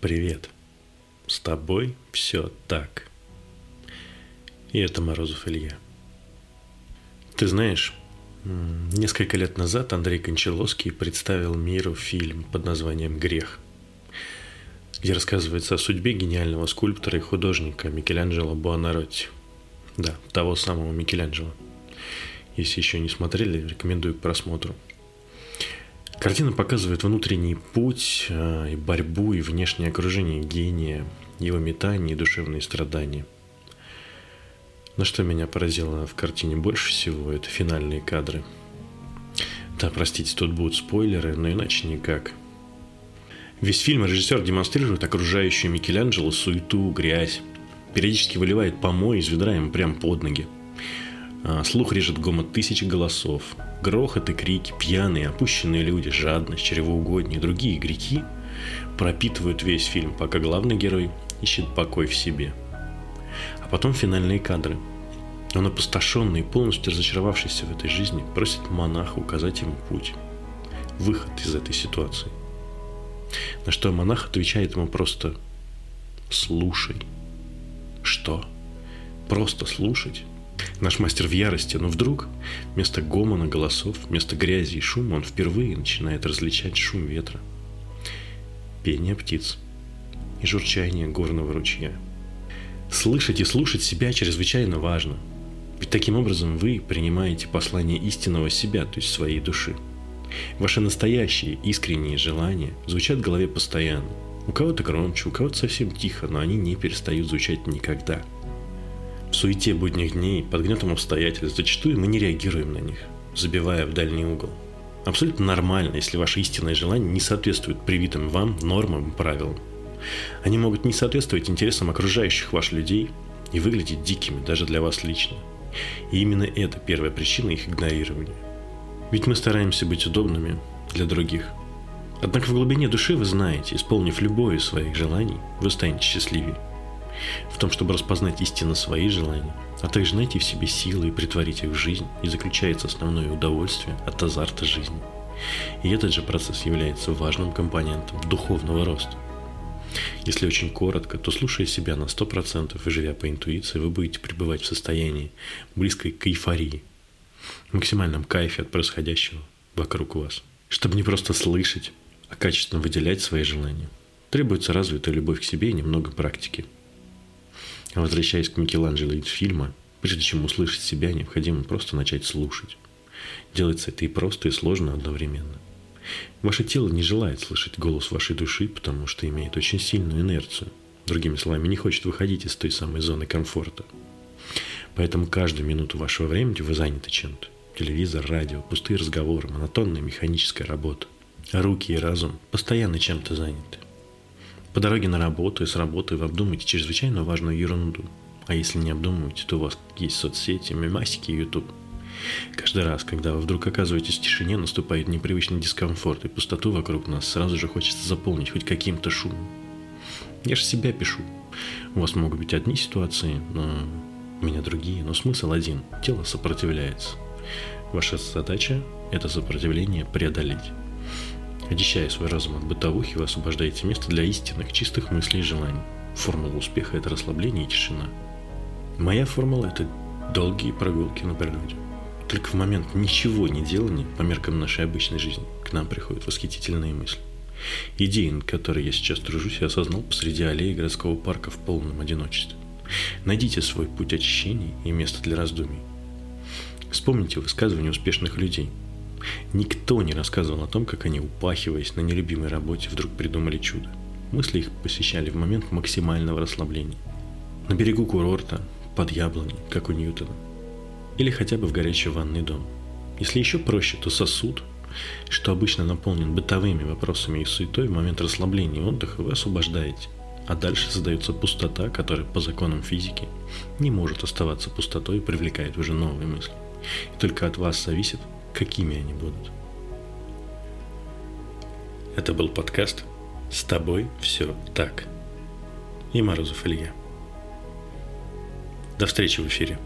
Привет. С тобой все так. И это Морозов Илья. Ты знаешь, несколько лет назад Андрей Кончаловский представил миру фильм под названием «Грех», где рассказывается о судьбе гениального скульптора и художника Микеланджело Буонаротти. Да, того самого Микеланджело. Если еще не смотрели, рекомендую к просмотру – Картина показывает внутренний путь а, и борьбу, и внешнее окружение гения, его метания и душевные страдания. Но что меня поразило в картине больше всего, это финальные кадры. Да, простите, тут будут спойлеры, но иначе никак. Весь фильм режиссер демонстрирует окружающую Микеланджело суету, грязь. Периодически выливает помой из ведра ему прямо под ноги. А, слух режет гомот тысяч голосов. Грохот и крики, пьяные, опущенные люди, жадность, чревоугодие и другие грехи пропитывают весь фильм, пока главный герой ищет покой в себе. А потом финальные кадры. Он опустошенный и полностью разочаровавшийся в этой жизни просит монаха указать ему путь. Выход из этой ситуации. На что монах отвечает ему просто «Слушай». Что? Просто слушать? Наш мастер в ярости, но вдруг вместо гомона голосов, вместо грязи и шума он впервые начинает различать шум ветра, пение птиц и журчание горного ручья. Слышать и слушать себя чрезвычайно важно, ведь таким образом вы принимаете послание истинного себя, то есть своей души. Ваши настоящие искренние желания звучат в голове постоянно. У кого-то громче, у кого-то совсем тихо, но они не перестают звучать никогда – суете будних дней, под гнетом обстоятельств, зачастую мы не реагируем на них, забивая в дальний угол. Абсолютно нормально, если ваши истинные желания не соответствуют привитым вам нормам и правилам. Они могут не соответствовать интересам окружающих вас людей и выглядеть дикими даже для вас лично. И именно это первая причина их игнорирования. Ведь мы стараемся быть удобными для других. Однако в глубине души вы знаете, исполнив любое из своих желаний, вы станете счастливее в том, чтобы распознать истинно свои желания, а также найти в себе силы и притворить их в жизнь, и заключается основное удовольствие от азарта жизни. И этот же процесс является важным компонентом духовного роста. Если очень коротко, то слушая себя на 100% и живя по интуиции, вы будете пребывать в состоянии близкой к эйфории, максимальном кайфе от происходящего вокруг вас. Чтобы не просто слышать, а качественно выделять свои желания, требуется развитая любовь к себе и немного практики – Возвращаясь к Микеланджело из фильма, прежде чем услышать себя, необходимо просто начать слушать. Делается это и просто, и сложно одновременно. Ваше тело не желает слышать голос вашей души, потому что имеет очень сильную инерцию. Другими словами, не хочет выходить из той самой зоны комфорта. Поэтому каждую минуту вашего времени вы заняты чем-то. Телевизор, радио, пустые разговоры, монотонная механическая работа. Руки и разум постоянно чем-то заняты. По дороге на работу и с работы вы обдумаете чрезвычайно важную ерунду. А если не обдумываете, то у вас есть соцсети, мемасики и YouTube. Каждый раз, когда вы вдруг оказываетесь в тишине, наступает непривычный дискомфорт, и пустоту вокруг нас сразу же хочется заполнить хоть каким-то шумом. Я же себя пишу. У вас могут быть одни ситуации, но у меня другие, но смысл один. Тело сопротивляется. Ваша задача – это сопротивление преодолеть. Очищая свой разум от бытовухи, вы освобождаете место для истинных, чистых мыслей и желаний. Формула успеха – это расслабление и тишина. Моя формула – это долгие прогулки на природе. Только в момент ничего не делания, по меркам нашей обычной жизни, к нам приходят восхитительные мысли. Идеи, над которой я сейчас тружусь, я осознал посреди аллеи городского парка в полном одиночестве. Найдите свой путь очищения и место для раздумий. Вспомните высказывания успешных людей – Никто не рассказывал о том, как они, упахиваясь на нелюбимой работе, вдруг придумали чудо. Мысли их посещали в момент максимального расслабления. На берегу курорта, под яблоней, как у Ньютона. Или хотя бы в горячий ванный дом. Если еще проще, то сосуд, что обычно наполнен бытовыми вопросами и суетой, в момент расслабления и отдыха вы освобождаете. А дальше создается пустота, которая по законам физики не может оставаться пустотой и привлекает уже новые мысли. И только от вас зависит, какими они будут. Это был подкаст «С тобой все так» и Морозов Илья. До встречи в эфире.